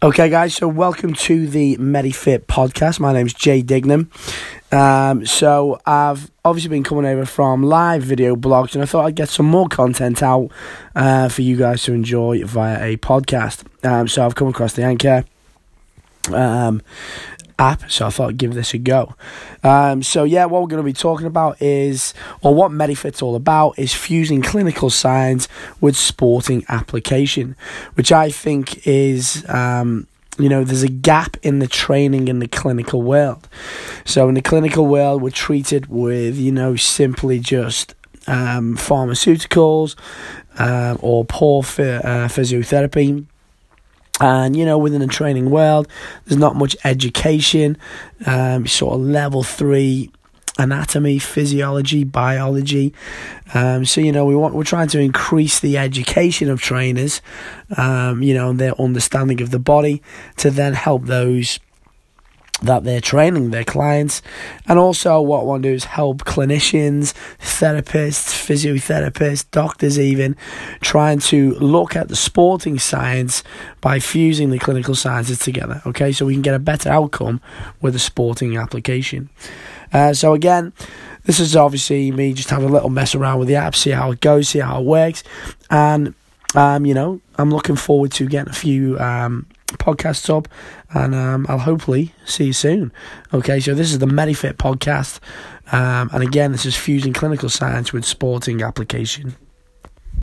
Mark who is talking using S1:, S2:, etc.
S1: Okay, guys, so welcome to the MediFit podcast. My name's Jay Dignam. Um, so I've obviously been coming over from live video blogs, and I thought I'd get some more content out uh, for you guys to enjoy via a podcast. Um, so I've come across the Anchor um, app, so I thought I'd give this a go. Um, so yeah, what we're going to be talking about is, or what Medifit's all about, is fusing clinical science with sporting application, which I think is. Um, you know, there's a gap in the training in the clinical world. So, in the clinical world, we're treated with, you know, simply just um, pharmaceuticals uh, or poor uh, physiotherapy and you know, within the training world, there's not much education. Um, sort of level three anatomy, physiology, biology. Um, so you know, we want we're trying to increase the education of trainers. Um, you know, and their understanding of the body to then help those that they're training their clients. And also, what I want to do is help clinicians, therapists, physiotherapists, doctors, even trying to look at the sporting science by fusing the clinical sciences together. Okay, so we can get a better outcome with a sporting application. Uh, so, again, this is obviously me just having a little mess around with the app, see how it goes, see how it works. And, um, you know, I'm looking forward to getting a few. Um, podcasts up, and um, I'll hopefully see you soon. Okay, so this is the MediFit podcast, um, and again, this is fusing clinical science with sporting application.